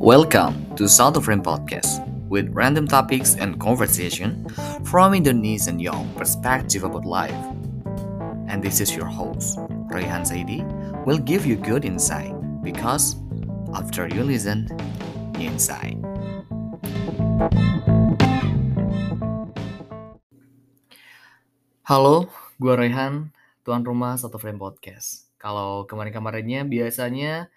Welcome to South of Rain Podcast with random topics and conversation from Indonesian young perspective about life. And this is your host, Rayhan Saidi, will give you good insight because after you listen, you insight. Halo, gue Rayhan, tuan rumah Satu Frame Podcast. Kalau kemarin-kemarinnya biasanya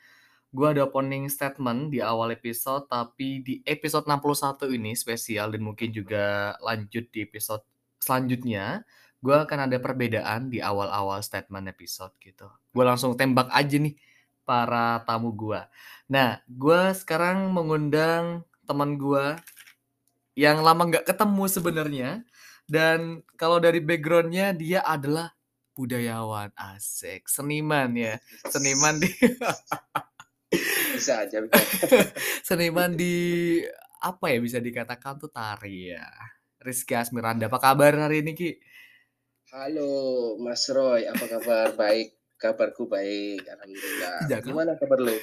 gue ada opening statement di awal episode, tapi di episode 61 ini spesial dan mungkin juga lanjut di episode selanjutnya, gue akan ada perbedaan di awal-awal statement episode gitu. Gue langsung tembak aja nih para tamu gue. Nah, gue sekarang mengundang teman gue yang lama nggak ketemu sebenarnya dan kalau dari backgroundnya dia adalah budayawan asik seniman ya seniman di bisa aja bisa. seniman di apa ya bisa dikatakan tuh tari ya Rizky Asmiranda apa kabar hari ini Ki halo Mas Roy apa kabar baik kabarku baik alhamdulillah Jangan. gimana kabar lu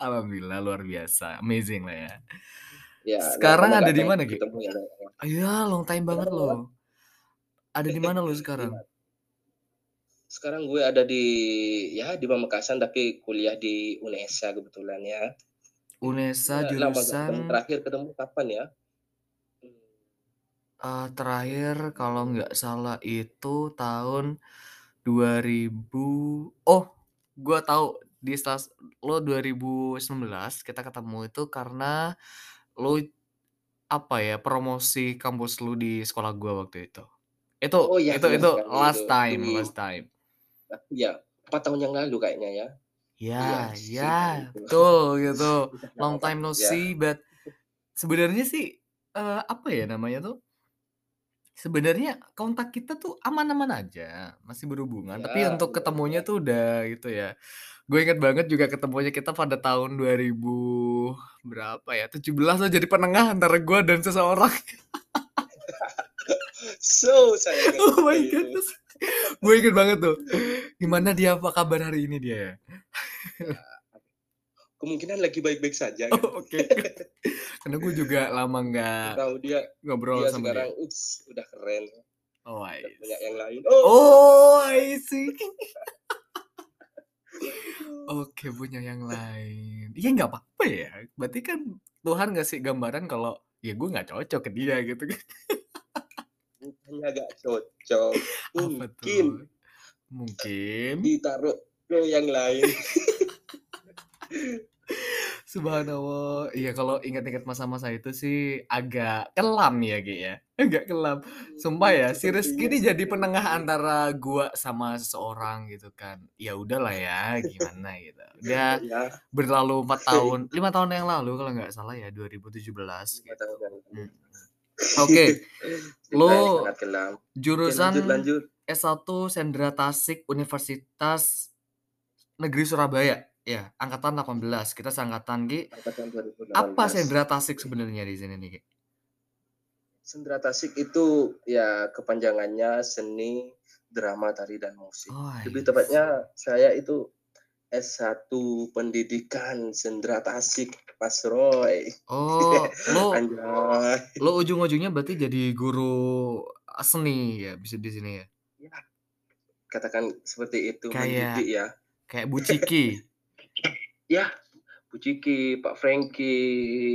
alhamdulillah luar biasa amazing lah ya ya Sekarang lama ada nggak di mana, Ki? ya Iya, long time banget loh. Ada di mana lo sekarang? Sekarang gue ada di ya di Pamekasan tapi kuliah di UNESA kebetulan ya. Unesa Ya, jurusan? Terakhir ketemu kapan ya? Eh, terakhir kalau nggak salah itu tahun 2000 oh gua tahu di setelah lo 2019 kita ketemu itu karena lo apa ya promosi kampus lu di sekolah gua waktu itu. Itu Oh, iya, itu iya itu last time Di- last time ya empat tahun yang lalu kayaknya ya. Ya Iya, ya betul gitu. Nggak long time no Ya. see but sebenarnya sih eh, apa ya namanya tuh? Sebenarnya kontak kita tuh aman-aman aja masih berhubungan. Tapi Ya, untuk iya, ketemunya iya. tuh udah gitu ya. Gue inget banget juga ketemunya kita pada tahun 2000 berapa ya? 17 lo jadi penengah antara gue dan seseorang so saya oh my itu. goodness. Gue inget banget tuh. Gimana dia apa kabar hari ini dia ya? Kemungkinan lagi baik-baik saja. Oh, oke. Karena gue juga lama nggak tahu dia ngobrol dia sama sekarang dia ups udah keren. Oh I see. yang lain. Oh, oh I see. Oke punya yang lain. Iya nggak apa-apa ya. Berarti kan Tuhan ngasih gambaran kalau ya gue nggak cocok ke dia gitu kan. Bukannya agak cocok mungkin? Mungkin. ditaruh ke yang lain Subhanallah. Iya kalau ingat-ingat masa-masa itu sih agak kelam ya Ki ya. Agak kelam. Sumpah ya, si Rizky ini jadi penengah antara gua sama seseorang gitu kan. Ya udahlah ya, gimana gitu. Udah ya berlalu empat tahun, lima tahun yang lalu kalau nggak salah ya 2017 lima gitu. Hmm. Oke, Cerita lo Oke, jurusan lanjut lanjut S1 Sendra Tasik Universitas Negeri Surabaya. Ya, angkatan 18. Kita seangkatan Ki. angkatan 2018 Apa Sendra Tasik sebenarnya di sini nih Ki? Sendra Tasik itu ya kepanjangannya seni drama tari dan musik Oh, lebih I tepatnya saya itu S1 pendidikan Sendra Tasik Mas Roy Oh, lo lo ujung-ujungnya berarti jadi guru seni ya bisa di sini ya. katakan seperti itu Kayak- mendidik ya Kayak Bu Ciki. ya Bu Ciki, Pak Franky,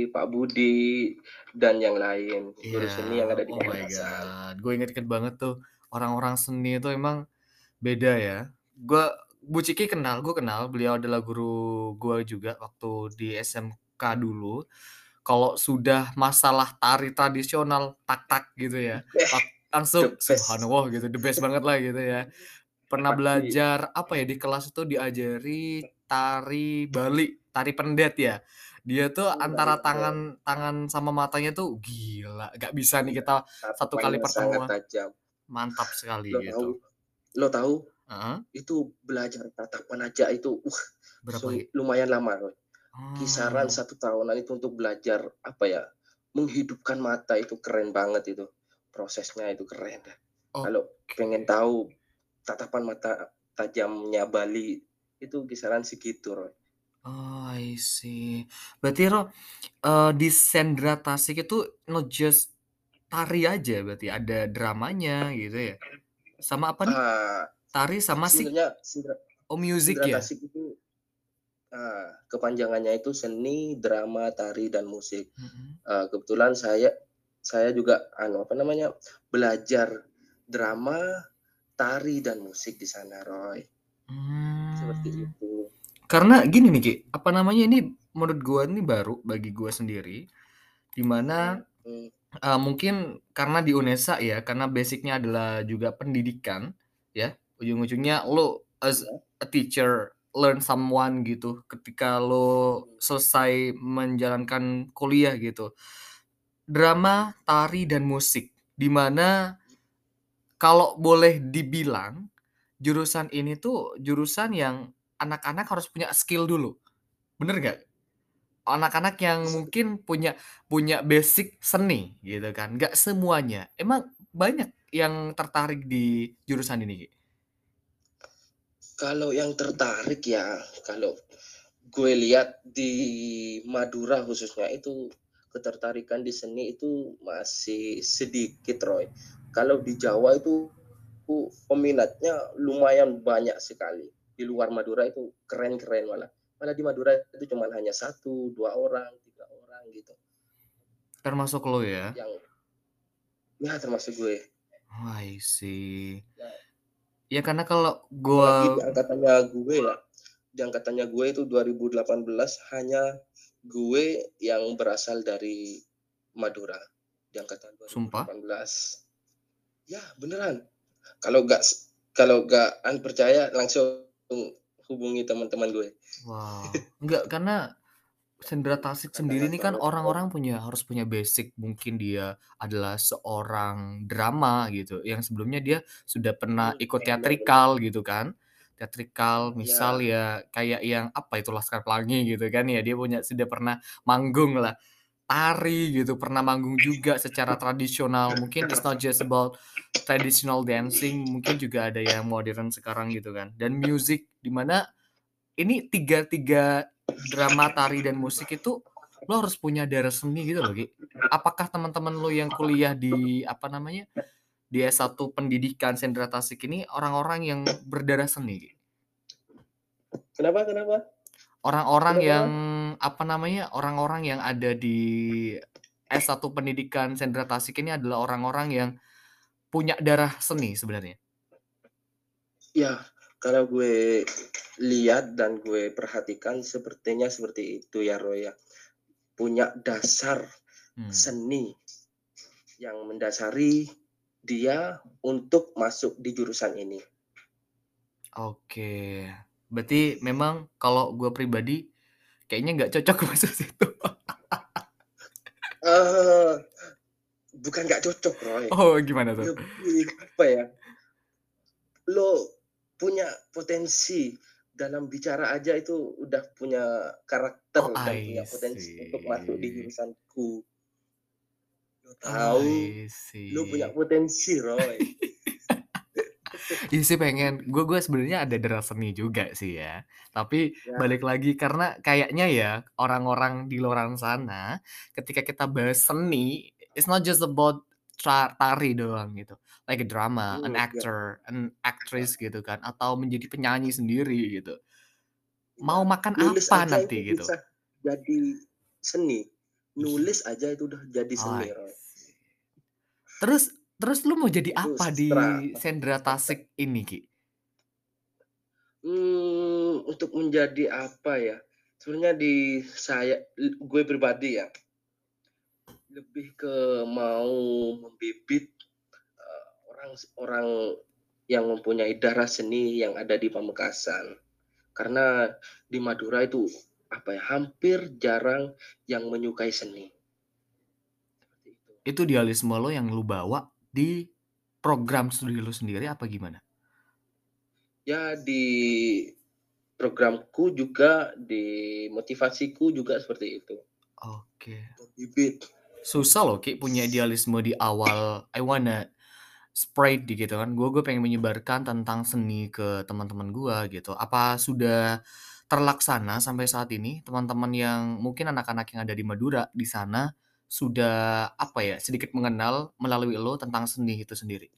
Pak Budi dan yang lain guru Iya, seni yang ada di oh my Pamekasan. god. Gue inget-inget banget tuh orang-orang seni itu emang beda ya. Gue Bu Ciki kenal, gue kenal. Beliau adalah guru gue juga waktu di SMK dulu. Kalau sudah masalah tari tradisional tak-tak gitu ya, langsung subhanallah gitu, the best banget lah gitu ya. Pernah belajar apa ya di kelas itu diajari tari Bali, tari pendet ya. Dia tuh antara iya. tangan tangan sama matanya tuh gila, gak bisa nih kita satu kali Tatapannya sangat pertemuan. mantap sekali Lo tahu, gitu. lo tahu Heeh, itu belajar tatapan aja itu uh, berapa lumayan lama Roy. Oh, Kisaran satu tahunan itu untuk belajar apa ya menghidupkan mata itu keren banget itu prosesnya itu keren. Oh, Kalau pengen tahu tatapan mata tajamnya Bali itu kisaran segitu Roy. Oh, I see. Berarti Ro, eee, di Sendra Tasik itu not just tari aja berarti, ada dramanya gitu ya? Sama apa nih? Ah, Tari sama Sindra oh music ya? Tasik itu ah, kepanjangannya itu seni, drama, tari, dan musik. Mhm. Eee, kebetulan saya saya juga anu, apa namanya, belajar drama, tari, dan musik di sana, Roy. Seperti Mmm. itu. Karena gini nih, Ki, apa namanya, ini menurut gua ini baru bagi gua sendiri, di mana, Mhm. eee, mungkin karena di UNESA ya, karena basic-nya adalah juga pendidikan ya, ujung-ujungnya lu as Iya. a teacher, learn someone gitu, ketika lu Mhm. selesai menjalankan kuliah gitu. Drama, tari, dan musik, di mana kalau boleh dibilang, jurusan ini tuh jurusan yang anak-anak harus punya skill dulu, bener nggak? Anak-anak yang Sebe mungkin punya punya basic seni gitu kan, nggak semuanya. Emang banyak yang tertarik di jurusan ini? Kalau yang tertarik ya, kalau gue lihat di Madura khususnya itu, ketertarikan di seni itu masih sedikit, Roy. Kalau di Jawa itu peminatnya lumayan banyak sekali. Di luar Madura itu keren-keren malah. Malah di Madura itu cuman hanya 1, 2 orang, 3 orang gitu. Termasuk lu ya? Yang ya termasuk gue. Oh, I see. Ya. Ya karena kalau Apalagi di gua angkatannya gue ya, di angkatannya gue itu 2018 hanya gue yang berasal dari Madura, di angkatan Sumpah? 2018. Ya beneran. Kalau nggak s kalau an percaya langsung hubungi teman-teman gue. Wow, enggak, karena Sendra Tasik sendiri ini kan orang-orang punya harus punya basic, mungkin dia adalah seorang drama gitu, yang sebelumnya dia sudah pernah Mmm, ikut iya teatrikal gitu kan. Teatrikal misal Iya. ya kayak yang apa itu, Laskar Pelangi gitu kan ya, dia punya sudah pernah manggung lah. Tari gitu, pernah manggung juga secara tradisional, mungkin it's not just about traditional dancing, mungkin juga ada yang modern sekarang gitu kan. Dan music, di mana ini tiga tiga drama, tari, dan musik itu lo harus punya darah seni gitu loh, Ki. Apakah teman-teman lo yang kuliah di apa namanya, di S1 Pendidikan Sendra Tasik ini orang-orang yang berdarah seni, Ki? Kenapa kenapa? Orang-orang Kenapa, yang apa namanya, orang-orang yang ada di S1 Pendidikan Sendra Tasik ini adalah orang-orang yang punya darah seni sebenarnya? Ya, kalau gue lihat dan gue perhatikan sepertinya seperti itu ya, Roy, ya. Punya dasar Mmm. seni yang mendasari dia untuk masuk di jurusan ini. Oke, berarti memang kalau gua pribadi kayaknya nggak cocok masuk situ. Eee, bukan nggak cocok, Roy. Oh, gimana tuh? Lebih apa ya, lo punya potensi dalam bicara aja itu udah punya karakter Oh, dan punya I potensi untuk masuk di see. jurusanku. Lo Oh, tahu, I lo punya see. potensi, Roy. Iya sih pengen, gua gua sebenarnya ada darah seni juga sih ya. Tapi Ya. balik lagi karena kayaknya ya orang-orang di luaran sana, ketika kita bahas seni, it's not just about tari doang gitu, like a drama, an Mmm, ya. actor, an Ya. actress gitu kan, atau menjadi penyanyi sendiri gitu. Iya, Mau makan nulis apa nanti gitu. bisa jadi seni. Nulis aja itu udah jadi Oh, seni, see. Terus terus lu mau jadi apa di sastra. Sendra Tasik ini, Ki? Mmm, untuk menjadi apa ya, sebenarnya di saya gue pribadi ya lebih ke mau membibit, orang orang yang mempunyai darah seni yang ada di Pamekasan. Karena di Madura itu, apa ya, hampir jarang yang menyukai seni. Itu. Idealisme lo yang lu bawa di program studi lu sendiri apa gimana? Ya di programku juga, di motivasiku juga seperti itu. Oke. Membibit. Susah loh, Ki, punya idealisme di awal, I wanna spread gitu kan, gua gua pengen menyebarkan tentang seni ke teman-teman gua gitu. Apa sudah terlaksana sampai saat ini? Teman-teman yang mungkin anak-anak yang ada di Madura di sana sudah apa ya, sedikit mengenal melalui lo tentang seni itu sendiri?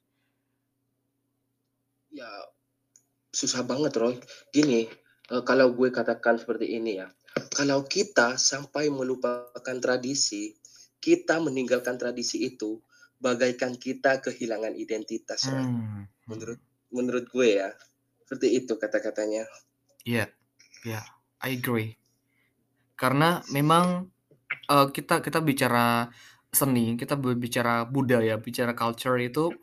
Ya, susah banget Roy. Gini, uh, kalau gue katakan seperti ini ya, kalau kita sampai melupakan tradisi, kita meninggalkan tradisi itu, bagaikan kita kehilangan identitas. Hmm. Menurut menurut gue ya, seperti itu kata-katanya. Iya, yeah, yeah, I agree. Karena memang uh, kita kita bicara seni, kita berbicara budaya, bicara culture itu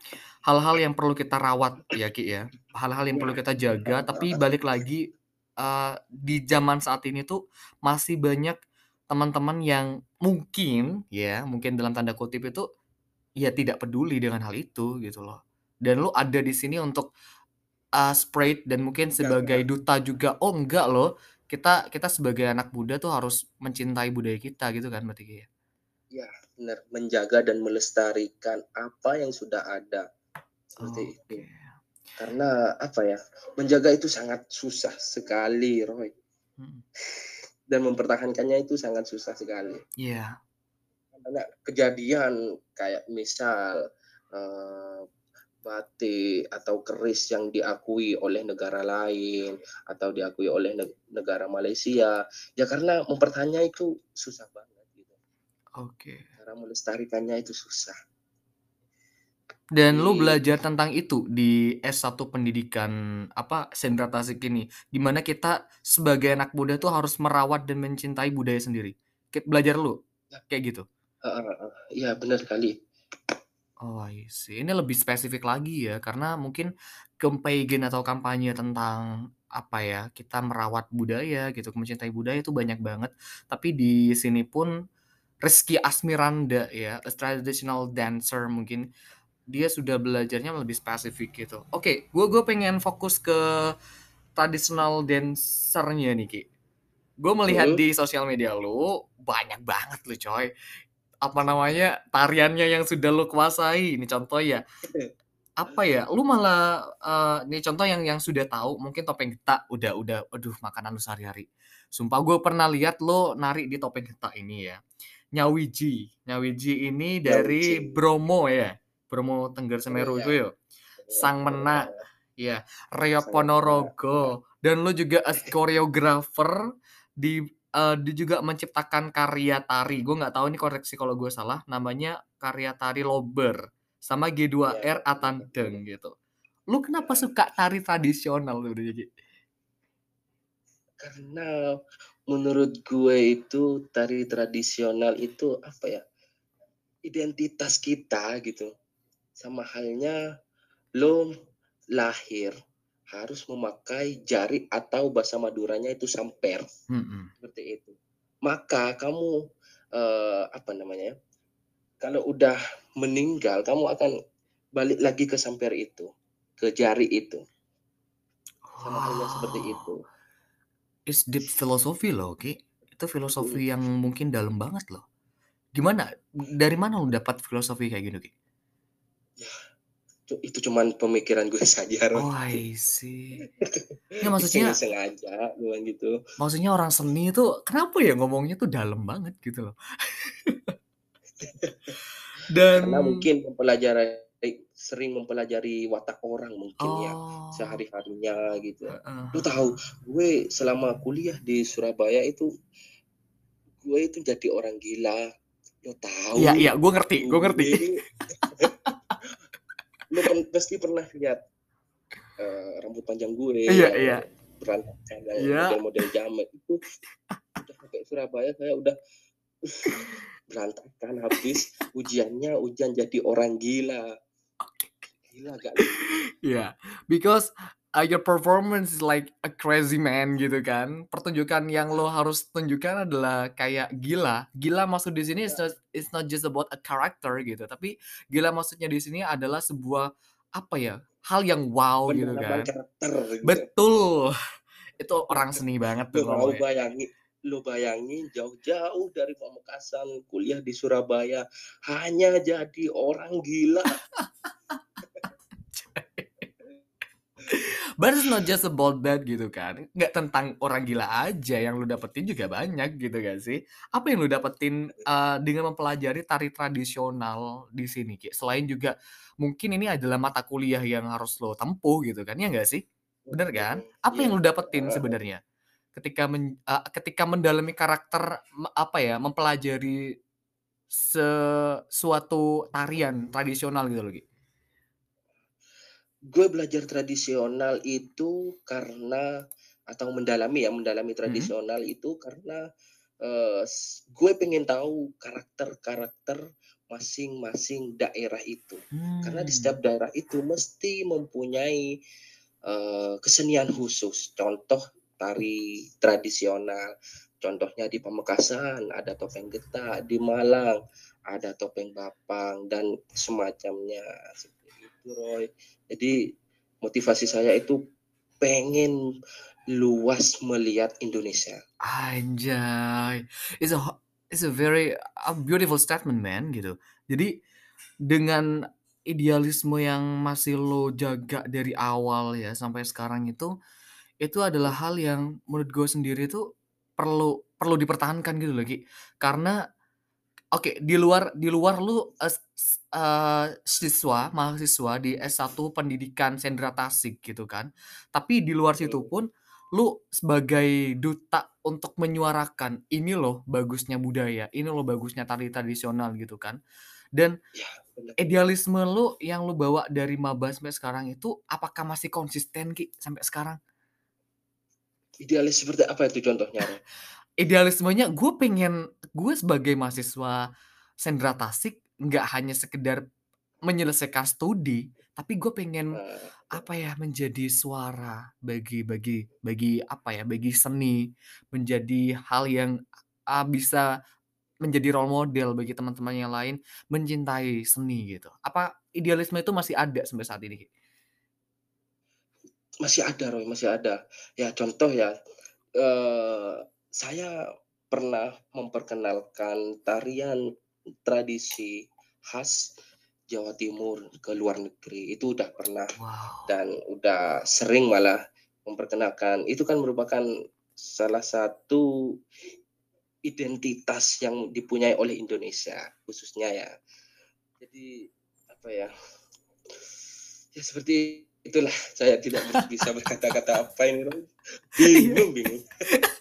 hal-hal yang perlu kita rawat ya Ki ya. Hal-hal yang perlu kita jaga, tapi balik lagi uh, di zaman saat ini tuh masih banyak teman-teman yang mungkin ya, mungkin dalam tanda kutip itu ya tidak peduli dengan hal itu gitu loh. Dan lu ada di sini untuk uh, spread dan mungkin sebagai duta juga. Oh enggak loh, kita kita sebagai anak muda tuh harus mencintai budaya kita gitu kan berarti ya? Ya benar, menjaga dan melestarikan apa yang sudah ada seperti oh, itu. Karena apa ya, menjaga itu sangat susah sekali, Roy. Hmm. Dan mempertahankannya itu sangat susah sekali. Iya. Yeah. Karena kejadian kayak misal uh, batik atau keris yang diakui oleh negara lain atau diakui oleh negara Malaysia ya karena mempertanya itu susah banget gitu. Oke. Okay. Cara melestarikannya itu susah. Dan lu belajar tentang itu di S1 pendidikan apa Sendra Tasik ini, di mana kita sebagai anak muda tuh harus merawat dan mencintai budaya sendiri. Belajar lu ya. kayak gitu. Iya uh, uh, benar sekali. Oh, I see. Ini lebih spesifik lagi ya, karena mungkin campaign atau kampanye tentang apa ya, kita merawat budaya gitu, mencintai budaya itu banyak banget. Tapi di sini pun Rizky Asmiranda ya, a traditional dancer mungkin dia sudah belajarnya lebih spesifik gitu. Oke, gue gue pengen fokus ke traditional dancernya nih Ki. Gue melihat di sosial media lu banyak banget lu coy apa namanya tariannya yang sudah lo kuasai. Ini contoh ya. Apa ya lu malah uh, ini contoh yang yang sudah tahu mungkin topeng geta udah udah aduh makanan lu sehari-hari. Sumpah gue pernah lihat lo nari di topeng geta ini ya. Nyawiji. Nyawiji ini dari Nyawiji. Bromo ya Bromo Tengger Semeru itu ya. Sang Mena. ya Reo Ponorogo. Dan lo juga as koreografer di uh, dia juga menciptakan karya tari. Gue nggak tahu ini koreksi kalau gue salah. Namanya karya tari Lober sama G2R ya, Atandeng gitu. Lu kenapa suka tari tradisional sebenarnya? Karena menurut gue itu tari tradisional itu apa ya? Identitas kita gitu. Sama halnya lo lahir harus memakai jari atau bahasa Maduranya itu samper. Hmm. seperti itu. Maka kamu uh, apa namanya kalau udah meninggal kamu akan balik lagi ke samper itu ke jari itu. Sama halnya seperti itu. Is deep philosophy loh oke itu filosofi hmm. yang mungkin dalam banget loh. Gimana? Dari mana lo dapat filosofi kayak gitu ki? Ya itu cuman pemikiran gue saja Oh I see. Ya maksudnya sengaja bilang gitu. maksudnya orang seni itu kenapa ya ngomongnya tuh dalam banget gitu loh? Dan karena mungkin mempelajari sering mempelajari watak orang mungkin ya, oh. ya sehari harinya gitu. Uh, lu tahu gue selama kuliah di Surabaya itu gue itu jadi orang gila. Lo tahu. Iya iya gue ngerti gue ngerti lu pasti pernah lihat uh, rambut panjang gue iya iya berantakan yeah. model-model jamet itu udah sampai Surabaya saya udah berantakan habis ujiannya ujian jadi orang gila gila gak Iya, yeah. because uh, your performance is like a crazy man gitu kan. Pertunjukan yang lo harus tunjukkan adalah kayak gila. Gila maksud di sini yeah. it's not it's not just about a character gitu, tapi gila maksudnya di sini adalah sebuah apa ya? Hal yang wow gitu kan. Karakter, gitu. Betul. Itu orang seni banget tuh. Lo bayangin lo bayangin jauh-jauh dari Pamekasan kuliah di Surabaya hanya jadi orang gila But it's not just about that gitu kan. Nggak tentang orang gila aja yang lu dapetin juga banyak gitu gak sih? Apa yang lu dapetin uh, dengan mempelajari tari tradisional di sini Ki? Selain juga mungkin ini adalah mata kuliah yang harus lo tempuh gitu kan, ya nggak sih? Bener kan? Apa Iya. yang lu dapetin sebenarnya ketika men, uh, ketika mendalami karakter apa ya, mempelajari sesuatu tarian tradisional gitu loh, Ki? Gue belajar tradisional itu karena atau mendalami ya, mendalami Mhm. tradisional itu karena, eee, gue pengen tahu karakter-karakter masing-masing daerah itu. Karena di setiap Hmm. daerah itu mesti mempunyai, eee, kesenian khusus. Contoh tari tradisional, contohnya di Pamekasan ada topeng getak, di Malang ada topeng bapang dan semacamnya, itu, Roy. Jadi motivasi saya itu pengen luas melihat Indonesia. Anjay, it's a it's a very a beautiful statement man gitu. Jadi dengan idealisme yang masih lo jaga dari awal ya sampai sekarang itu, itu adalah hal yang menurut gue sendiri tuh perlu perlu dipertahankan gitu Ki. Karena oke di luar di luar lu es s eee, siswa, mahasiswa di S1 Pendidikan Sendra Tasik gitu kan. Tapi di luar situ pun lu sebagai duta untuk menyuarakan, "Ini loh bagusnya budaya, ini loh bagusnya tari tradisional," gitu kan. Dan Iya, bener. idealisme lu yang lu bawa dari maba sampai sekarang itu apakah masih konsisten, Ki, sampai sekarang? Idealis seperti apa itu contohnya? Idealismenya gue pengen gue sebagai mahasiswa Sendra Tasik nggak hanya sekedar menyelesaikan studi, tapi gue pengen Eee, apa ya, menjadi suara bagi bagi bagi apa ya, bagi seni, menjadi hal yang, a bisa menjadi role model bagi teman-teman yang lain mencintai seni gitu. Apa idealisme itu masih ada sampai saat ini? Masih ada, Roy, masih ada. Ya contoh ya, eee, saya pernah memperkenalkan tarian tradisi khas Jawa Timur ke luar negeri, itu udah pernah Wow. dan udah sering malah memperkenalkan. Itu kan merupakan salah satu identitas yang dipunyai oleh Indonesia khususnya ya. Jadi apa ya, ya seperti itulah saya tidak bisa berkata-kata apa ini. Bingung bingung.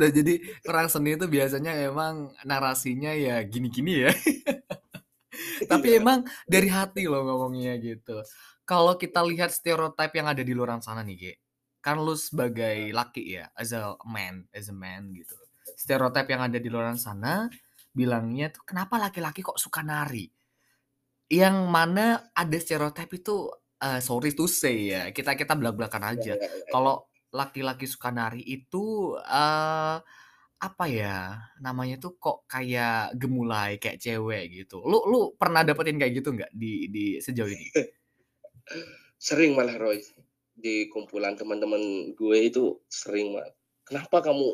Nah jadi orang seni itu biasanya emang narasinya ya gini-gini ya. Tapi Iya. emang dari hati loh ngomongnya gitu. Kalau kita lihat stereotype yang ada di luaran sana nih, Ki. Kan lu sebagai laki ya, as a man as a man gitu. Stereotype yang ada di luaran sana bilangnya tuh, "Kenapa laki-laki kok suka nari?" Yang mana ada stereotype itu, eee, sorry to say ya, kita kita blak-blakan Ya aja. Kalau laki-laki suka nari itu, eee, apa ya, namanya tuh kok kayak gemulai, kayak cewek gitu. Lu lu pernah dapetin kayak gitu nggak di di sejauh ini? Sering malah, Roy. Di kumpulan teman-teman gue itu sering banget, "Kenapa kamu,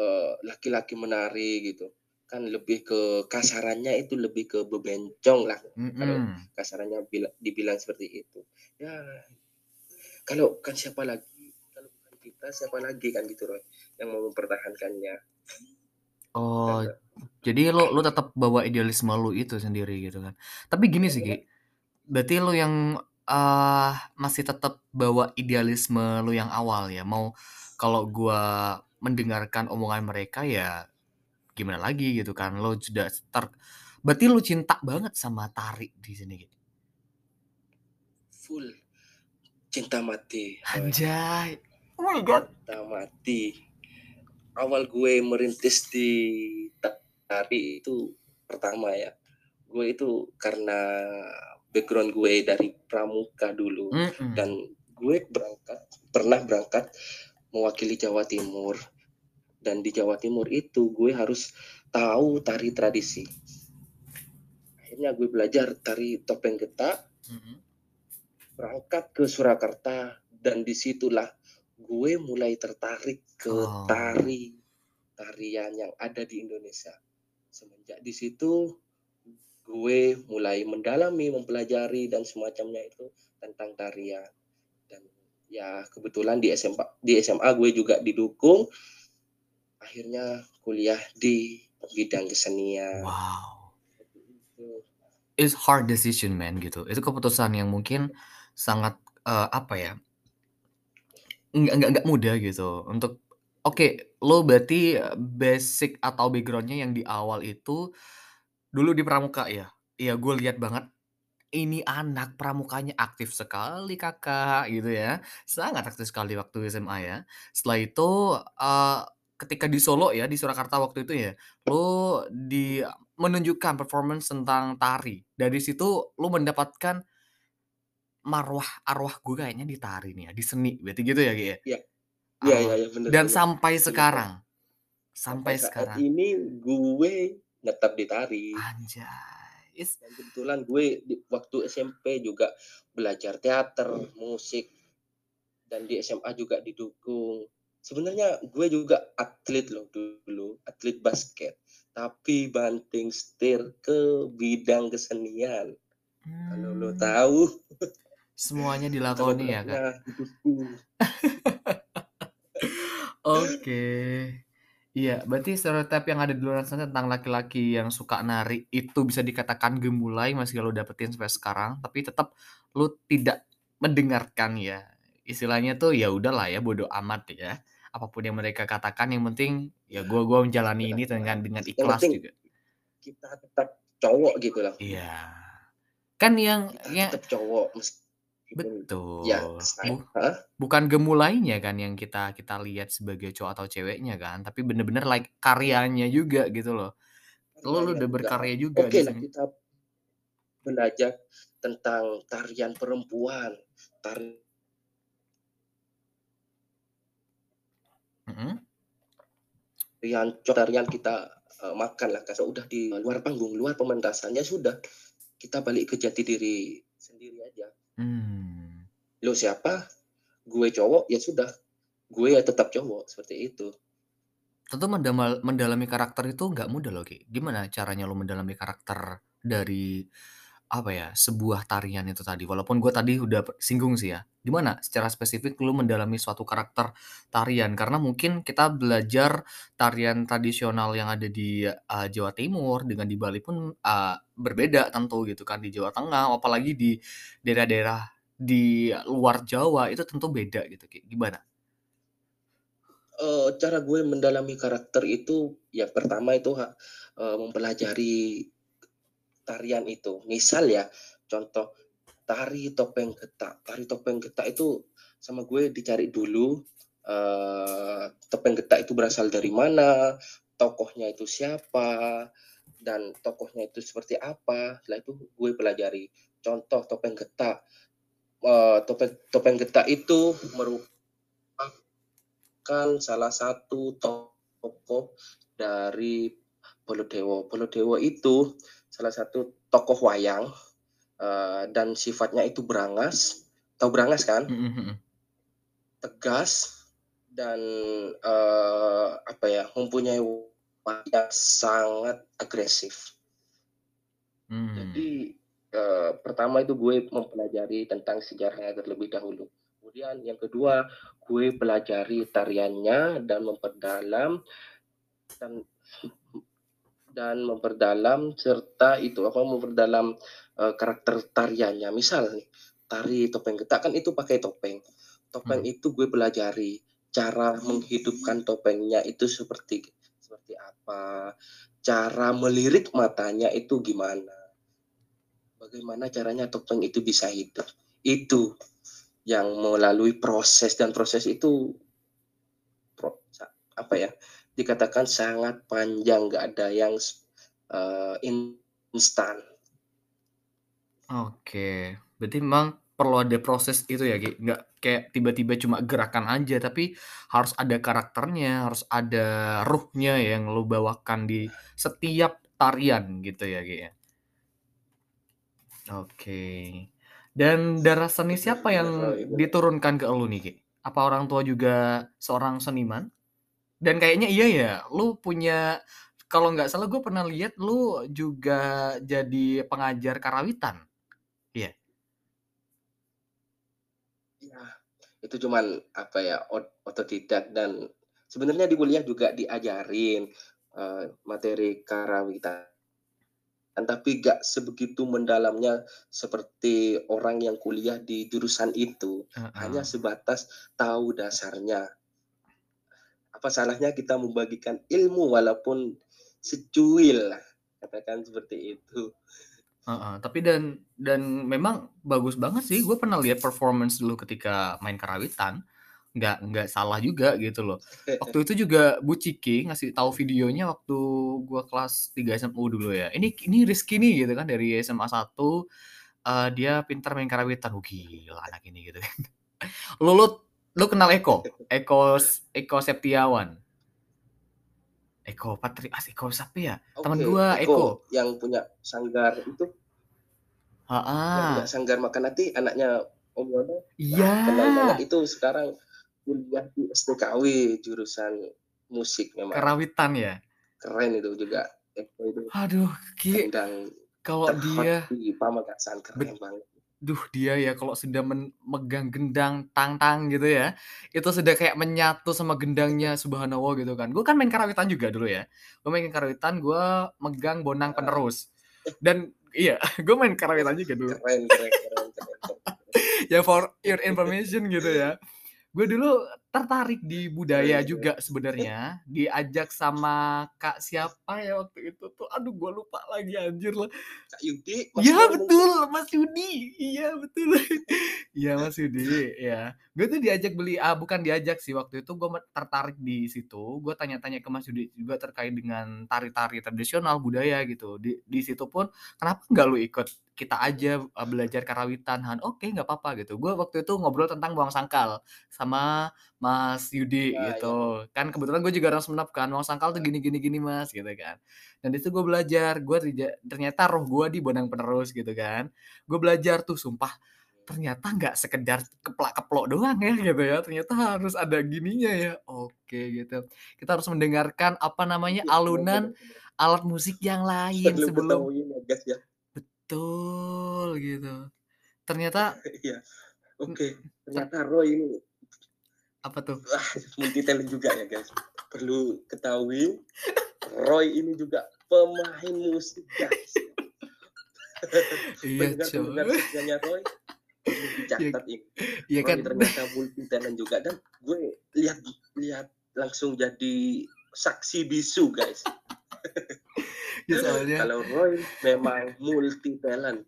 eee, laki-laki menari?" Gitu. Kan lebih ke kasarannya itu lebih ke bebencong lah, kalau Mhm. kasarannya bila dibilang seperti itu. Ya, kalau kan siapa lagi, kalau kita siapa lagi kan gitu, Roy, yang mau mempertahankannya. Oh, Karena jadi lu lu tetap bawa idealisme lu itu sendiri gitu kan. Tapi gini sih, Ki, berarti lu yang, eee, masih tetap bawa idealisme lu yang awal ya, mau kalau gua mendengarkan omongan mereka ya gimana lagi gitu kan, lu sudah ter berarti lu cinta banget sama tari di sini, Ki? Full. Cinta mati. Anjay, oh my god. Mati. Awal gue merintis di tari itu pertama ya, gue itu karena background gue dari pramuka dulu Mhm. dan gue berangkat pernah berangkat mewakili Jawa Timur dan di Jawa Timur itu gue harus tahu tari tradisi. Akhirnya gue belajar tari topeng getak, Mhm. berangkat ke Surakarta dan di situlah gue mulai tertarik ke Oh. tari tarian yang ada di Indonesia. Semenjak di situ gue mulai mendalami, mempelajari dan semacamnya itu tentang tarian. ya kebetulan di SMA di SMA gue juga didukung akhirnya kuliah di bidang kesenian Wow. Itu. It's hard decision man gitu. Itu keputusan yang mungkin sangat, eee, apa ya nggak nggak nggak mudah gitu untuk oke, lo berarti basic atau background-nya yang di awal itu dulu di pramuka ya? Iya, gue lihat banget, ini anak pramukanya aktif sekali Kakak, gitu ya. Sangat aktif sekali waktu SMA ya. Setelah itu, eee, ketika di Solo ya, di Surakarta waktu itu ya, lo di menunjukkan performance tentang tari. Dari situ lo mendapatkan marwah arwah gue kayaknya di tari nih ya, di seni, berarti gitu ya, Ki, ya? Iya. Iya iya iya, bener dan bener. sampai Bener banget. sekarang Sampai sampai saat sekarang. ini gue tetap di tari. Anjay, is Dan kebetulan gue di waktu SMP juga belajar teater, musik, dan di SMA juga didukung. Sebenarnya gue juga atlet loh dulu, atlet basket, tapi banting setir ke bidang kesenian. Kalau lo Mmm. tahu. Semuanya Kalau dilakoni ya, Kak? Oke. Iya, berarti stereotip yang ada di luaran sana tentang laki-laki yang suka nari itu bisa dikatakan gemulai masih lo dapetin sampai sekarang, tapi tetap lo tidak mendengarkan ya. Istilahnya tuh ya udahlah ya, bodo amat ya. Apa pun yang mereka katakan yang penting ya gua gua menjalani ini dengan dengan Yang ikhlas juga. kita tetap cowok gitu loh. Iya. Kan yang Kita ya tetap cowok meskipun ya Betul. saya Bu bukan gemulainya kan yang kita kita lihat sebagai cowok atau ceweknya kan, tapi bener-bener like karyanya juga gitu loh. Lo lo udah berkarya juga Oke lah kita belajar tentang tarian perempuan, tari Mhm. tarian tarian kita, eee, makan lah kalau udah di luar panggung, luar pementasannya sudah, kita balik ke jati diri sendiri aja. Mmm. Lo siapa? Gue cowok, ya sudah, gue ya tetap cowok, seperti itu. Tentu mendamal mendalami karakter itu nggak mudah loh, Ki. Gimana caranya lo mendalami karakter dari, apa ya, sebuah tarian itu tadi? Walaupun gue tadi udah singgung sih ya. Gimana secara spesifik lo mendalami suatu karakter tarian? Karena mungkin kita belajar tarian tradisional yang ada di, eee, Jawa Timur dengan di Bali pun, eee, berbeda tentu gitu kan, di Jawa Tengah, apalagi di daerah-daerah di luar Jawa itu tentu beda gitu, Ki. Gimana? Eee, cara gue mendalami karakter itu, ya pertama itu eee, mempelajari tarian itu. Misal ya, contoh tari topeng getak. Tari topeng getak itu sama gue dicari dulu, eee, topeng getak itu berasal dari mana, tokohnya itu siapa, dan tokohnya itu seperti apa. Setelah itu gue pelajari. Contoh topeng getak, eee, topeng topeng getak itu merupakan salah satu tokoh dari Baladewa. Baladewa itu salah satu tokoh wayang, eee, dan sifatnya itu brangas. Tahu brangas kan? Mhm mhm. Tegas dan, eee, apa ya, mempunyai wajah sangat agresif. Mmm. Jadi, eee, pertama itu gue mempelajari tentang sejarahnya terlebih dahulu. Kemudian yang kedua, gue pelajari tariannya dan memperdalam dan dan memperdalam serta itu apa, memperdalam, eee, karakter tariannya. Misal nih, tari topeng getak kan itu pakai topeng. Topeng Mhm. itu gue pelajari cara menghidupkan topengnya itu seperti seperti apa, cara melirik matanya itu gimana. Bagaimana caranya topeng itu bisa hidup. Itu yang melalui proses dan proses itu pro apa ya, dikatakan sangat panjang, nggak ada yang eee, instan. Oke, berarti memang perlu ada proses itu ya, Ki? Nggak kayak tiba-tiba cuma gerakan aja, tapi harus ada karakternya, harus ada ruhnya yang lo bawakan di setiap tarian gitu ya, Ki, ya? Oke. Dan darah seni siapa yang diturunkan ke elu nih, Ki? Apa orang tua juga seorang seniman? Dan kayaknya iya ya, lu punya kalau nggak salah gue pernah lihat lu juga jadi pengajar karawitan. Iya? Iya, itu cuman apa ya ot- otodidak dan sebenarnya di kuliah juga diajarin uh, materi karawitan tapi gak sebegitu mendalamnya seperti orang yang kuliah di jurusan itu Heeh. hanya sebatas tahu dasarnya apa salahnya kita membagikan ilmu walaupun secuil katakan seperti itu Heeh, tapi dan dan memang bagus banget sih. Gue pernah lihat performance dulu ketika main karawitan. Nggak nggak salah juga gitu loh. Waktu itu juga Bu Ciki ngasih tahu videonya waktu gue kelas 3 SMU dulu ya. Ini ini Rizky nih gitu kan dari SMA 1 eh, dia pintar main karawitan. Oh, gila anak ini gitu kan. Lu lu kenal Eko? Eko Eko Septiawan. Eko Patri, ah, Eko siapa ya? Temen Oke, gua Eko. yang punya sanggar itu Ah, punya sanggar makan hati anaknya Om Yono iya. kenal banget itu sekarang kuliah di STKW jurusan musik memang Karawitan ya. keren itu juga Eko itu Aduh, Ki, kalau dia, di Pamekasan keren banget duh dia ya kalau sudah men- megang gendang tang-tang gitu ya, itu sudah kayak menyatu sama gendangnya Subhanallah gitu kan. Gue kan main karawitan juga dulu ya. Gue main karawitan, gue megang bonang penerus. Dan iya, gue main karawitan juga dulu. keren keren keren keren, keren. ya for your information gitu ya. Gue dulu tertarik di budaya Keren, juga sebenarnya. Diajak sama Kak siapa ya waktu itu tuh. Aduh gue lupa lagi anjir lah. Kak Yudi Mas Iya Yono, betul Mas Yudi. Iya betul. Iya Mas Yudi. Ya. Gue tuh diajak beli ah bukan diajak sih waktu itu gue tertarik di situ. Gue tanya-tanya ke Mas Yudi juga terkait dengan tari-tari tradisional budaya gitu. Di di situ pun kenapa nggak lu ikut kita aja uh, belajar karawitan Han oke nggak apa-apa gitu. Gue waktu itu ngobrol tentang buang sangkal sama Mas Yudi Nah, gitu. kan kebetulan gue juga orang Semenep kan buang sangkal tuh gini gini gini Mas gitu kan. Dan itu gue belajar gue ternyata roh gue di bonang penerus gitu kan. Gue belajar tuh sumpah ternyata nggak sekedar keplak-keplok doang ya gitu ya. Ternyata harus ada gininya ya. Oke gitu. Kita harus mendengarkan apa namanya alunan alat musik yang lain sebelum ketahui ya guys ya betul gitu. Ternyata iya. Oke ternyata Roy ini apa tuh? Multi talent juga ya guys. Perlu ketahui Roy ini juga pemain musik guys. Iya pendengar setianya Roy. Dicatat ini. iya kan? ternyata multi talent juga. Dan gue lihat lihat langsung jadi saksi bisu guys soalnya. Kalau Roy memang multi talent.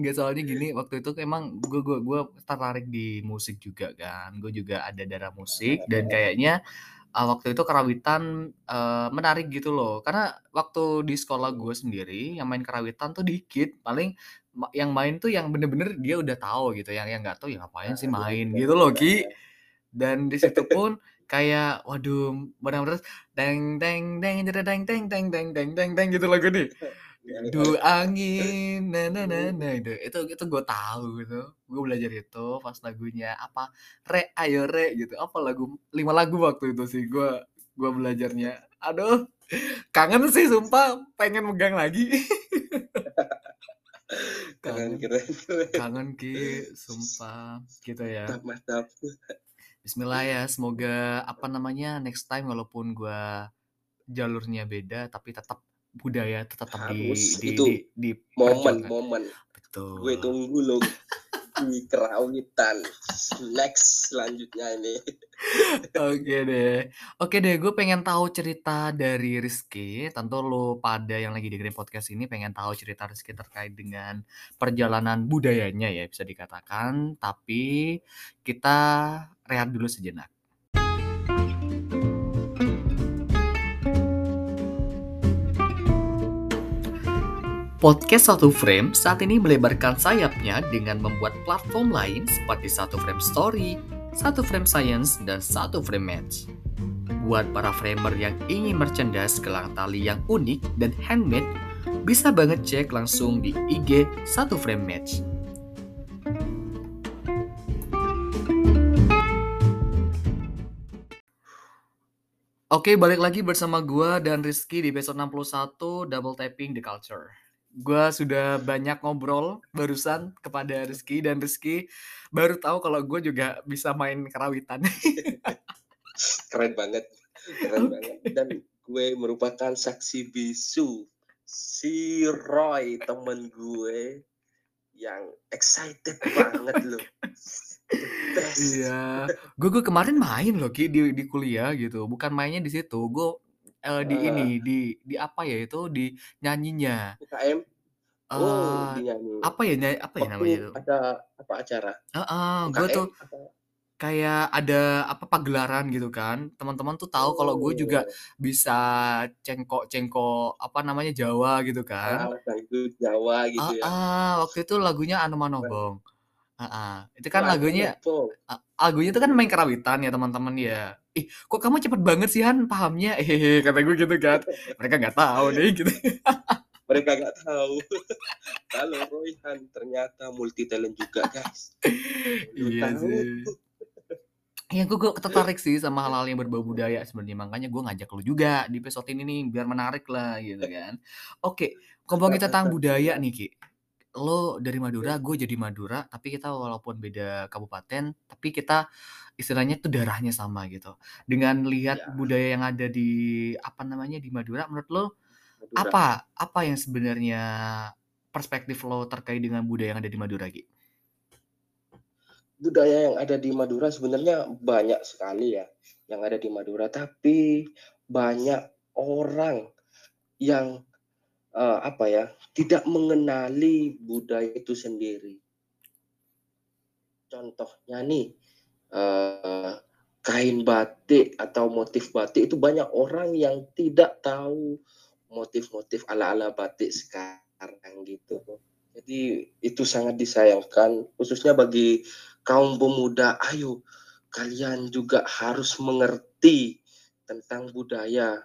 Nggak soalnya gini waktu itu emang gue gue gue tertarik di musik juga kan. Gue juga ada darah musik dan kayaknya uh, waktu itu karawitan uh, menarik gitu loh. Karena waktu di sekolah gue sendiri yang main karawitan tuh dikit. Paling yang main tuh yang bener-bener dia udah tahu gitu. Yang yang nggak tahu ya ngapain sih main gitu loh Ki. Dan di situ pun kayak waduh benar-benar deng deng deng deng deng deng deng deng deng deng deng gitu lagu nih. Du angin na na na na itu itu itu gue tahu gitu. Gue belajar itu pas lagunya apa re ayo re gitu. Apa lagu lima lagu waktu itu sih gue gue belajarnya. Aduh kangen sih sumpah. Pengen megang lagi. Kangen keren keren. Kangen ki sumpah. Gitu ya. Mantap Bismillah ya semoga apa namanya next time walaupun gue jalurnya beda tapi tetap budaya tetap di Harus, di itu di, di momen perjuangkan. momen. Betul. gue tunggu loh di next selanjutnya ini Oke deh. Oke deh, gue pengen tahu cerita dari Rizky. Tentu lo pada yang lagi dengerin podcast ini pengen tahu cerita Rizky terkait dengan perjalanan budayanya ya bisa dikatakan. Tapi kita rehat dulu sejenak. Podcast Satu Frame saat ini melebarkan sayapnya dengan membuat platform lain seperti Satu Frame Story, Satu Frame Science, dan Satu Frame Match. Buat para framer yang ingin merchandise gelang tali yang unik dan handmade, bisa banget cek langsung di IG Satu Frame Match. Oke, balik lagi bersama gua dan Rizky di episode 61 Double Tapping the Culture. Gue sudah banyak ngobrol barusan kepada Rizky dan Rizky baru tahu kalau gue juga bisa main karawitan. Keren banget, keren banget. Dan gue merupakan saksi bisu si Roy temen gue yang excited banget loh. Iya, gue gue kemarin main loh Ki di di kuliah gitu, bukan mainnya di situ, gue eh, di ini Heeh. di di apa ya itu di nyanyinya. UKM? Oh, Eh, di nyanyi. apa ya nya apa ya Waktu namanya itu? ada apa acara? Heeh, gue UKM tuh atau kayak ada apa pagelaran gitu kan, teman-teman tuh tahu kalau gue juga Oh, bisa cengkok-cengkok apa namanya Jawa gitu kan. dangdut Jawa gitu ya? Heeh, waktu itu lagunya Anu. Manobong. Heeh, itu kan lagunya Manopo. a lagunya itu kan main karawitan ya teman-teman ya. "Ih, kok kamu cepet banget sih Han pahamnya?" kata gue gitu kan. Mereka nggak tahu nih gitu. Mereka nggak tahu kalau Royhan ternyata multi talent juga, guys. Iya sih. Iya, gue gue tertarik sih sama hal-hal yang berbau budaya sebenarnya, makanya gue ngajak lu juga di episode ini nih biar menarik lah gitu kan. Oke, ngomongin tentang budaya nih Ki, lo dari Madura, gue jadi Madura, tapi kita walaupun beda kabupaten, tapi kita istilahnya tuh darahnya sama gitu. Dengan lihat Ya, budaya yang ada di apa namanya di Madura, menurut lo Madura. apa apa yang sebenarnya perspektif lo terkait dengan budaya yang ada di Madura Ki? Budaya yang ada di Madura sebenarnya banyak sekali ya yang ada di Madura, tapi banyak orang yang eh, apa ya tidak mengenali budaya itu sendiri. Contohnya nih eh, kain batik atau motif batik itu banyak orang yang tidak tahu motif-motif ala-ala batik sekarang gitu. Jadi itu sangat disayangkan khususnya bagi kaum pemuda. Ayo kalian juga harus mengerti tentang budaya.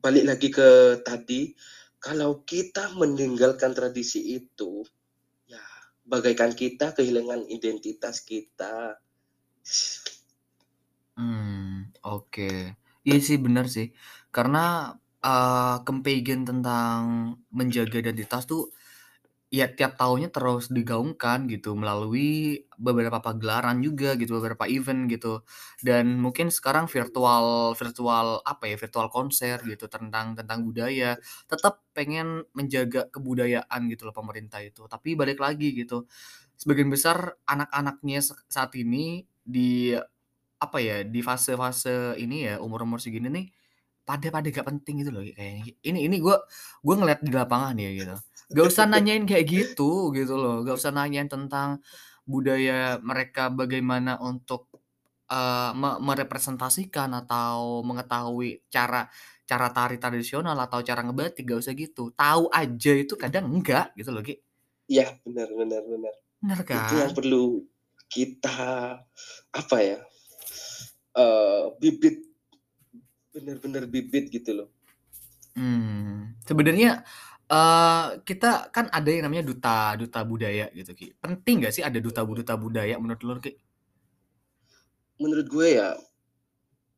Balik lagi ke tadi, kalau kita meninggalkan tradisi itu, ya bagaikan kita kehilangan identitas kita. Hmm, oke. Iya sih benar sih. Karena uh, kempeigen tentang menjaga identitas tuh ya tiap tahunnya terus digaungkan gitu melalui beberapa pagelaran juga gitu, beberapa event gitu. Dan mungkin sekarang virtual virtual apa ya, virtual konser gitu tentang tentang budaya. Tetap pengen menjaga kebudayaan gitu loh pemerintah itu. Tapi balik lagi gitu, sebagian besar anak-anaknya saat ini di apa ya, di fase-fase ini ya, umur-umur segini nih, pada pada gak penting gitu loh kayaknya. Ini ini gue gue ngeliat di lapangan ya gitu. Gak usah nanyain kayak gitu, gitu loh. Gak usah nanyain tentang budaya mereka bagaimana untuk, me merepresentasikan atau mengetahui cara cara tari tradisional atau cara ngebatik, gak usah gitu. Tahu aja itu kadang enggak gitu loh, Ki. Ya, benar benar benar. Bener Itu yang kan? perlu kita apa ya? eh bibit benar-benar bibit gitu loh. Mmm, sebenarnya, eee, kita kan ada yang namanya duta duta budaya gitu, Ki. Penting nggak sih ada duta duta budaya menurut lo, Ki? Menurut gue ya,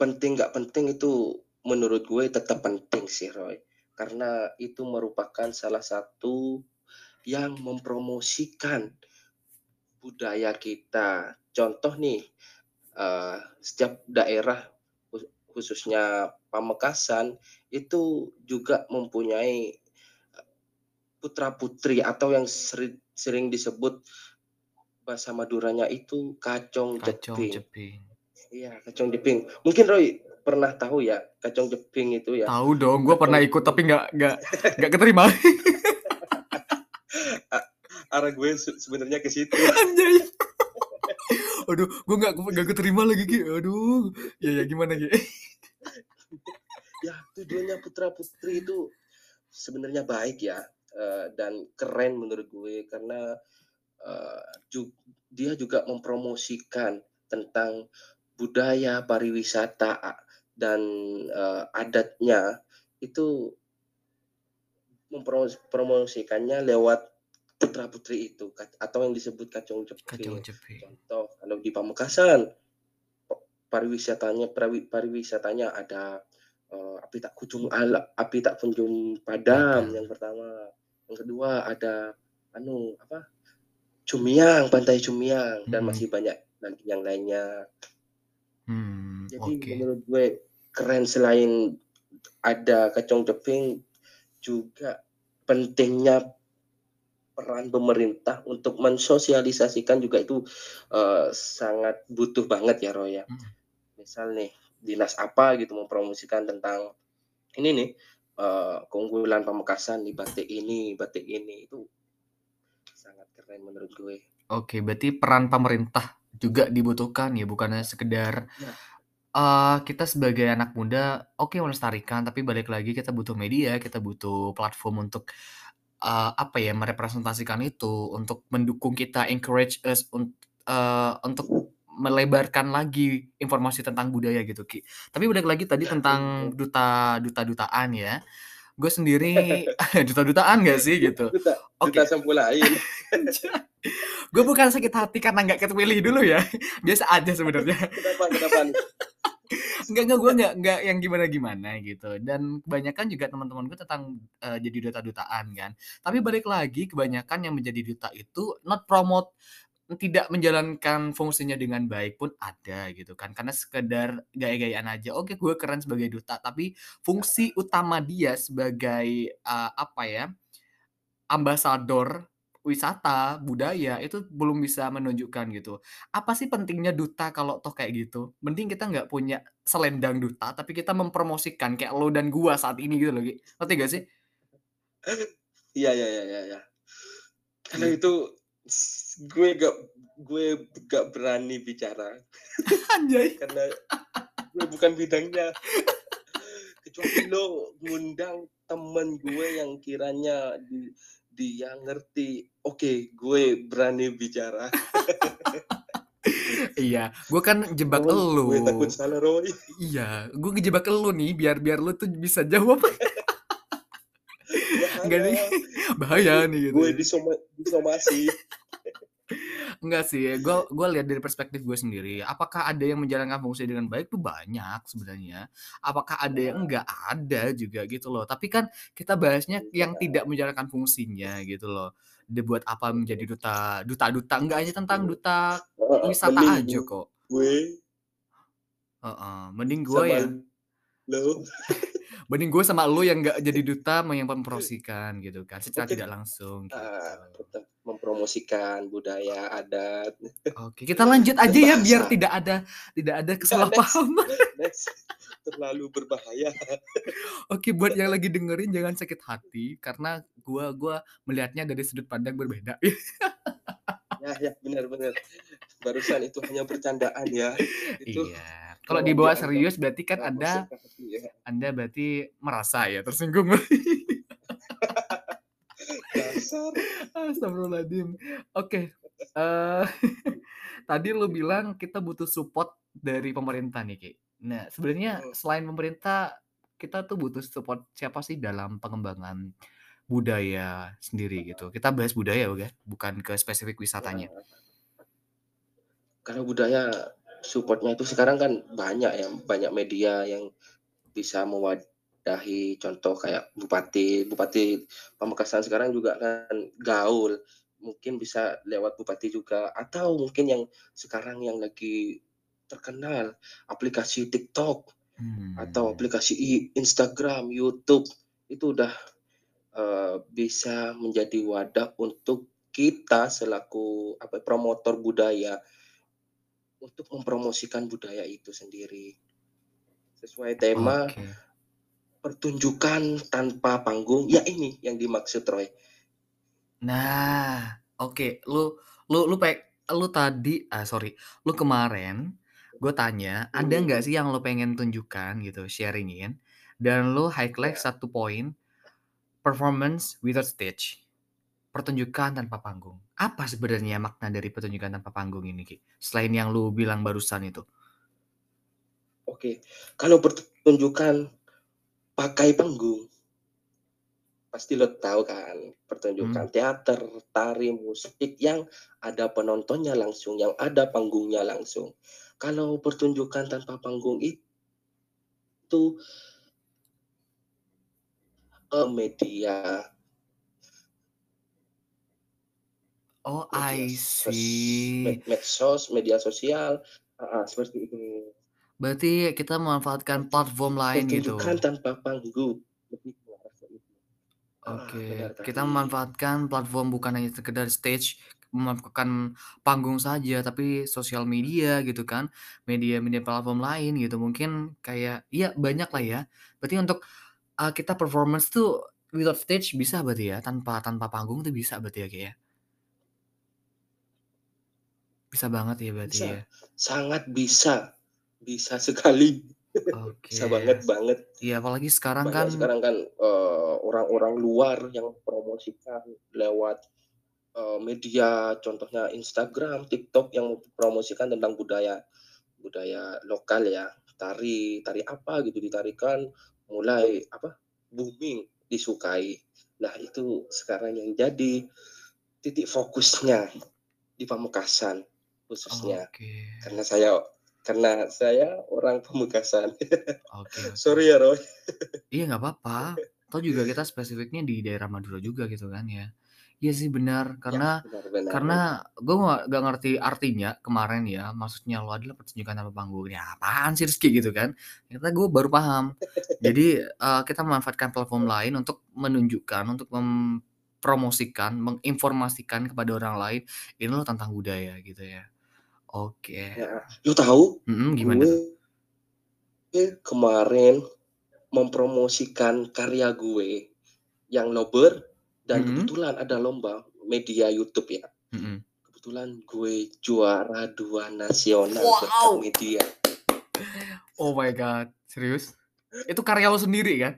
penting nggak penting itu menurut gue tetap penting sih, Roy. Karena itu merupakan salah satu yang mempromosikan budaya kita. Contoh nih, eee, setiap daerah khus khususnya Pamekasan itu juga mempunyai putra-putri atau yang sering sering disebut bahasa Maduranya itu kacong Kacong jeping. Jeping. Iya, kacong jeping. Mungkin Roy pernah tahu ya, kacong jeping itu ya? Tahu dong, gue pernah ikut tapi nggak nggak nggak keterima. Arah gue se sebenarnya ke situ. Anjay. Aduh, gue nggak nggak keterima lagi, Ki. Aduh. Ya ya gimana, Ki? Ya, tujuannya putra-putri itu sebenarnya baik ya, eee, dan keren menurut gue karena, ju dia juga mempromosikan tentang budaya, pariwisata, dan, eee, adatnya itu mempros promosikannya lewat putra-putri itu atau yang disebut Kacong jeping. Jeping. Contoh kalau di Pamekasan, pa pariwisatanya pariwisatanya ada, eee, api tak kunjung ala api tak kunjung padam yang pertama. yang kedua ada anu apa Cumiang Pantai Cumiang dan Mhm. masih banyak lagi yang lainnya Hmm, jadi oke. menurut gue keren selain ada kacang teping juga pentingnya peran pemerintah untuk mensosialisasikan juga itu eh, sangat butuh banget ya Roy ya. Mhm. Misal nih dinas apa gitu mempromosikan tentang ini nih eh, keunggulan Pamekasan di batik ini, batik ini itu sangat keren menurut gue. Oke, berarti peran pemerintah juga dibutuhkan ya, bukannya sekedar Ya. eh, kita sebagai anak muda, oke melestarikan, tapi balik lagi kita butuh media, kita butuh platform untuk eh, apa ya merepresentasikan itu, untuk mendukung kita, encourage us un- eh, untuk melebarkan lagi informasi tentang budaya gitu Ki. Tapi balik lagi tadi tentang duta duta dutaan ya. Gue sendiri duta dutaan gak sih gitu? Duta, Oke. duta sampulain. gue bukan sakit hati karena nggak kepilih dulu ya biasa aja sebenarnya kenapa kenapa nih? nggak nggak gue nggak nggak yang gimana gimana gitu dan kebanyakan juga teman-teman gue tentang eh, jadi duta dutaan kan tapi balik lagi kebanyakan yang menjadi duta itu not promote tidak menjalankan fungsinya dengan baik pun ada gitu kan karena sekedar gaya-gayaan aja oke gue keren sebagai duta tapi fungsi utama dia sebagai eh, apa ya ambasador wisata budaya itu belum bisa menunjukkan gitu apa sih pentingnya duta kalau toh kayak gitu mending kita nggak punya selendang duta tapi kita mempromosikan kayak lo dan gua saat ini gitu loh ngerti gak sih Iya iya iya iya. Ya. Kalau Gitu. itu gue gak gue gak berani bicara anjay karena gue bukan bidangnya. Kecuali lo ngundang temen gue yang kiranya di, dia ngerti. Oke, gue berani bicara. iya gua kan jebak Cuman elu Gue takut salah Roy. iya gua ngejebak elu nih biar biar lu tuh bisa jawab enggak nih bahaya nih gitu Gue disoma, disomasi. Enggak sih, gue gue lihat dari perspektif gue sendiri. Apakah ada yang menjalankan fungsi dengan baik tuh banyak sebenarnya. Apakah ada yang enggak ada juga gitu loh. Tapi kan kita bahasnya yang tidak menjalankan fungsinya gitu loh. Dia buat apa menjadi duta duta duta enggak hanya tentang duta Uh, wisata mending aja kok. Gue Heeh, mending gue ya, lo. Mending gue sama lu yang enggak jadi duta yang mempromosikan gitu kan, secara Oke. tidak langsung gitu. Ah, tetap mempromosikan budaya adat. Oke, kita lanjut aja ya biar tidak ada tidak ada next. kesalahpahaman. Next. terlalu berbahaya. Oke, buat yang lagi dengerin jangan sakit hati karena gua gua melihatnya dari sudut pandang berbeda. Ya, ya, benar-benar. Barusan itu hanya bercandaan ya. Itu iya. Kalau dibawa serius berarti kan Anda masuk ke hati ya. Anda berarti merasa ya tersinggung. Dasar. Astagfirullahaladzim. Oke. eh tadi lu bilang kita butuh support dari pemerintah nih, Ki. Nah, sebenarnya selain pemerintah kita tuh butuh support siapa sih dalam pengembangan budaya sendiri gitu. Kita bahas budaya bukan bukan ke spesifik wisatanya. Nah, kalau budaya supportnya itu sekarang kan banyak ya, banyak media yang bisa mewadahi contoh kayak bupati, bupati Pamekasan sekarang juga kan gaul, mungkin bisa lewat bupati juga atau mungkin yang sekarang yang lagi terkenal aplikasi TikTok atau Hmm. aplikasi i- Instagram, YouTube itu udah eh, bisa menjadi wadah untuk kita selaku apa promotor budaya untuk mempromosikan budaya itu sendiri sesuai tema Oke. pertunjukan tanpa panggung ya ini yang dimaksud Roy Nah, oke. Lu lu lu pe lu tadi ah sorry, lu kemarin gue tanya, ada Hmm. nggak sih yang lu pengen tunjukkan gitu, sharingin dan lu highlight ya satu poin performance without stage. Pertunjukan tanpa panggung. Apa sebenarnya makna dari pertunjukan tanpa panggung ini, Ki? Selain yang lu bilang barusan itu. oke kalau pertunjukan pakai panggung pasti lo tahu kan pertunjukan Hmm. teater tari musik yang ada penontonnya langsung yang ada panggungnya langsung kalau pertunjukan tanpa panggung itu eh, media Oh, media I see. med medsos, media sosial, heeh, seperti itu. Berarti kita memanfaatkan platform lain Pertunjukan gitu? tanpa panggung, lebih ke arah ke itu. Ah, Oke, kita memanfaatkan platform bukan hanya sekedar stage, memanfaatkan panggung saja, tapi sosial media gitu kan, media-media platform lain gitu, mungkin kayak ya banyaklah Betul. ya. Berarti untuk, eee, kita performance tuh without stage bisa berarti ya? Tanpa tanpa panggung tuh bisa berarti ya, Kak, ya? Bisa banget ya berarti Bisa, ya? sangat bisa, bisa sekali. Oke. Bisa banget banget. Iya apalagi sekarang kan Banyak sekarang kan, eee, orang-orang luar yang promosikan lewat, eee, media contohnya Instagram, TikTok yang promosikan tentang budaya budaya lokal ya, tari tari apa gitu ditarikan mulai apa, booming, disukai. Nah itu sekarang yang jadi titik fokusnya di Pamekasan khususnya. Oke. Karena saya karena saya orang Pamekasan. Oke oke. Sorry ya, Roy. Iya nggak apa-apa, toh juga kita spesifiknya di daerah Madura juga gitu kan ya. Iya sih benar, Ya, karena benar benar. karena gue nggak nggak ngerti artinya kemarin ya, maksudnya lo adalah pertunjukan tanpa panggung, ya apaan sih Rizky gitu kan, ternyata gue baru paham. Jadi, eee, kita memanfaatkan platform lain untuk menunjukkan, untuk mempromosikan, menginformasikan kepada orang lain, ini loh tentang budaya gitu ya. Oke. Heeh, lu tahu, Mhm, gimana gue tuh? kemarin mempromosikan karya gue yang nobar dan Mhm. kebetulan ada lomba media YouTube ya. Mhm. Kebetulan gue juara 2 nasional Wow! media. Oh my god, serius? Itu karya lo sendiri kan?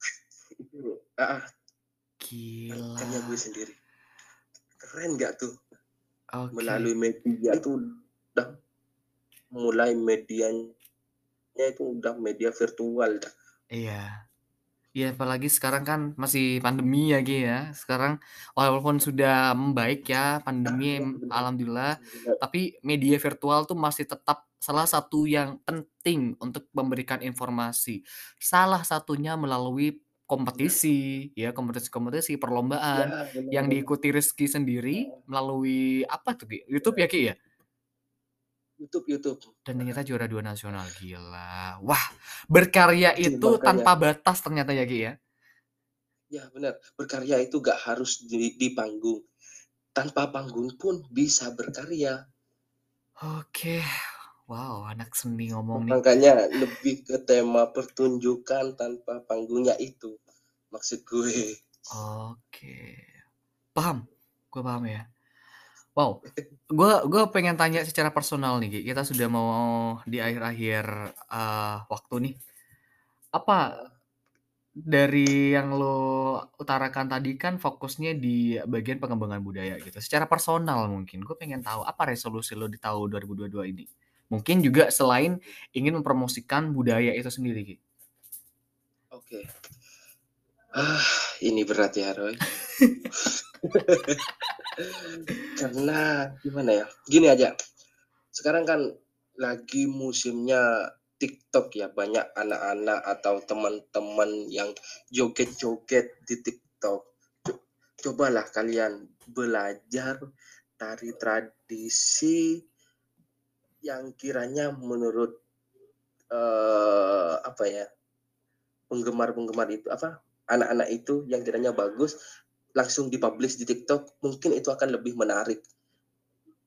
Itu heeh. Karya gue Gila. sendiri. Keren nggak tuh? Oke. Melalui media itu udah mulai medianya itu udah media virtual dah. Iya. Iya apalagi sekarang kan masih pandemi ya, Ki, ya. Sekarang walaupun sudah membaik ya pandemi, iya alhamdulillah, Benar. tapi media virtual tuh masih tetap salah satu yang penting untuk memberikan informasi. Salah satunya melalui. Kompetisi, ya kompetisi-kompetisi, perlombaan Ya, benar yang diikuti Rizky sendiri melalui apa tuh, Ki? YouTube Iya. ya, Ki, ya? YouTube YouTube. Dan ternyata juara 2 nasional, gila. Wah, berkarya Itu itu makanya. tanpa batas ternyata ya, Ki, ya? Ya benar, berkarya itu nggak harus di di panggung. Tanpa panggung pun bisa berkarya. Oke. Wow, anak seni ngomong nih. Makanya lebih ke tema pertunjukan tanpa panggungnya itu, maksud gue. Oke. Paham, gue paham ya. Wow, gue gue pengen tanya secara personal nih, Ki, kita sudah mau di akhir-akhir, eee, waktu nih. Apa dari yang lo utarakan tadi kan fokusnya di bagian pengembangan budaya gitu. Secara personal mungkin, gue pengen tahu apa resolusi lo di tahun 2022 ini? Mungkin juga selain ingin mempromosikan budaya itu sendiri. Oke. Ah, ini berat ya, Roy. Karena gimana ya, gini aja, sekarang kan lagi musimnya TikTok ya, banyak anak-anak atau teman-teman yang joget-joget di TikTok. Co cobalah kalian belajar tari tradisi yang kiranya menurut, eee, apa ya, penggemar-penggemar itu apa, anak-anak itu yang kiranya bagus, langsung di-publish di TikTok, mungkin itu akan lebih menarik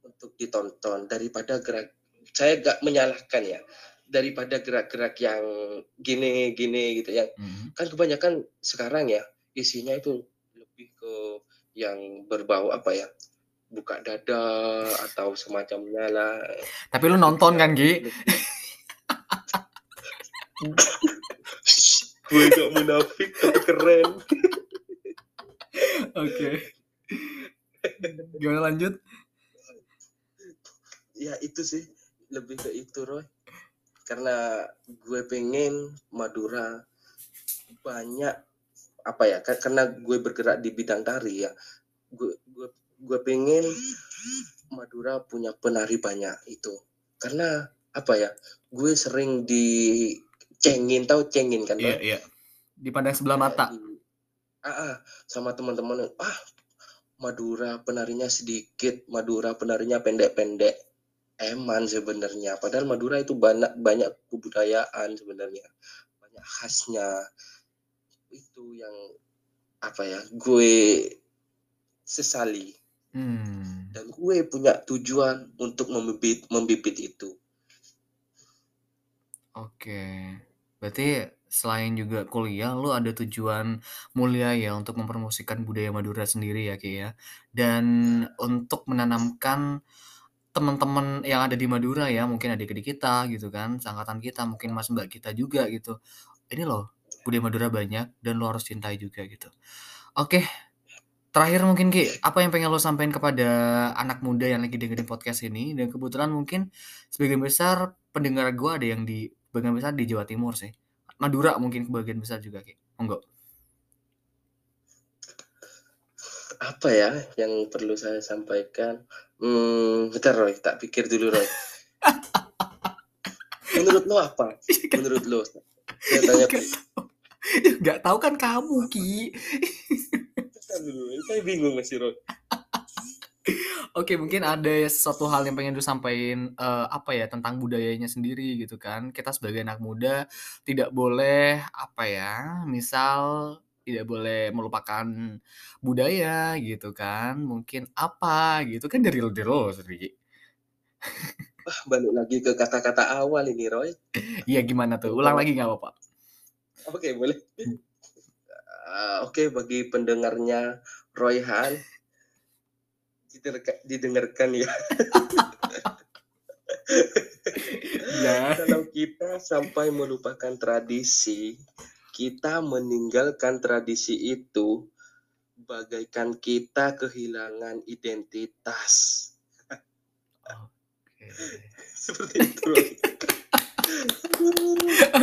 untuk ditonton daripada gerak saya nggak menyalahkan ya, daripada gerak-gerak yang gini-gini gitu yang Mhm. kan kebanyakan sekarang ya, isinya itu lebih ke yang berbau apa ya, buka dada atau semacamnya lah. Tapi lu nonton kan, Ki? Gue nggak munafik tapi keren. Oke. Gimana lanjut? Ya itu sih, lebih ke itu, Roy. Karena gue pengen Madura banyak apa ya, ka karena gue bergerak di bidang tari ya, gue gue gue pengen Madura punya penari banyak itu. Karena apa ya, gue sering dicengin, tahu cengin kan, Iya Roy? iya. Dipandang sebelah mata. di heeh, sama teman-teman, "Ah, Madura penarinya sedikit, Madura penarinya pendek-pendek. Eman sebenarnya, padahal Madura itu banyak banyak kebudayaan sebenarnya, banyak khasnya. Itu yang apa ya, gue sesali. Hmm. Dan gue punya tujuan untuk membibit membibit itu. Oke. Berarti selain juga kuliah, lu ada tujuan mulia ya untuk mempromosikan budaya Madura sendiri ya, Ki, ya. Dan untuk menanamkan teman-teman yang ada di Madura ya, mungkin adik-adik kita gitu kan, seangkatan kita, mungkin mas mbak kita juga gitu. Ini loh, budaya Madura banyak dan lo harus cintai juga gitu. Oke. Terakhir mungkin Ki, apa yang pengen lo sampaikan kepada anak muda yang lagi dengerin podcast ini dan kebetulan mungkin sebagian besar pendengar gue ada yang di sebagian besar di Jawa Timur sih. Madura mungkin sebagian besar juga Ki. Monggo. Apa ya yang perlu saya sampaikan? Hmm, bentar Roy, tak pikir dulu Roy. Menurut lo apa? Menurut lo? Saya tanya. Ya, Gak tahu kan kamu Ki. Bentar dulu, saya bingung masih Roy. Oke, mungkin ada sesuatu hal yang pengen lu sampaikan eh, apa ya tentang budayanya sendiri gitu kan. Kita sebagai anak muda tidak boleh apa ya, misal tidak boleh melupakan budaya gitu kan. Mungkin apa gitu kan dari lo dari sendiri. Wah, balik lagi ke kata-kata awal ini Roy. Iya gimana tuh? Ulang lagi nggak apa-apa. Oke, boleh. Ah, Oke, bagi pendengarnya Roy Han, didengarkan, didengarkan ya. Ya. Kalau kita sampai melupakan tradisi, kita meninggalkan tradisi itu, bagaikan kita kehilangan identitas. Oke. Seperti itu.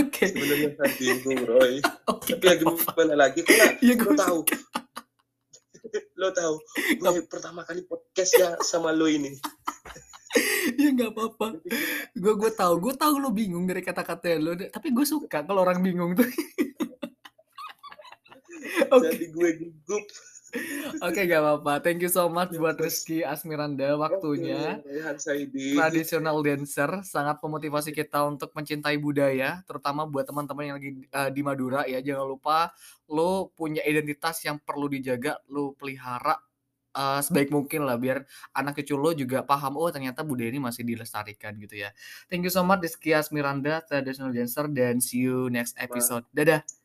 Oke. Sebenarnya saya bingung, Roy. Oke. Tapi lagi mana lagi? Lo gue tahu, lo tahu, gue pertama kali podcast ya sama lo ini. Iya nggak apa-apa. Gue gue tahu, gue tahu lo bingung dari kata-kata lo, tapi gue suka kalau orang bingung tuh. Oke. Jadi gue gugup. Oke, gak apa-apa. Thank you so much buat Rizky Asmiranda waktunya. Traditional dancer sangat memotivasi kita untuk mencintai budaya, terutama buat teman-teman yang lagi eh, di Madura ya. Jangan lupa lo punya identitas yang perlu dijaga, lo pelihara eh, sebaik mungkin lah biar anak cucu lo juga paham oh ternyata budaya ini masih dilestarikan gitu ya. Thank you so much Rizky Asmiranda, traditional dancer dan see you next episode. Dadah.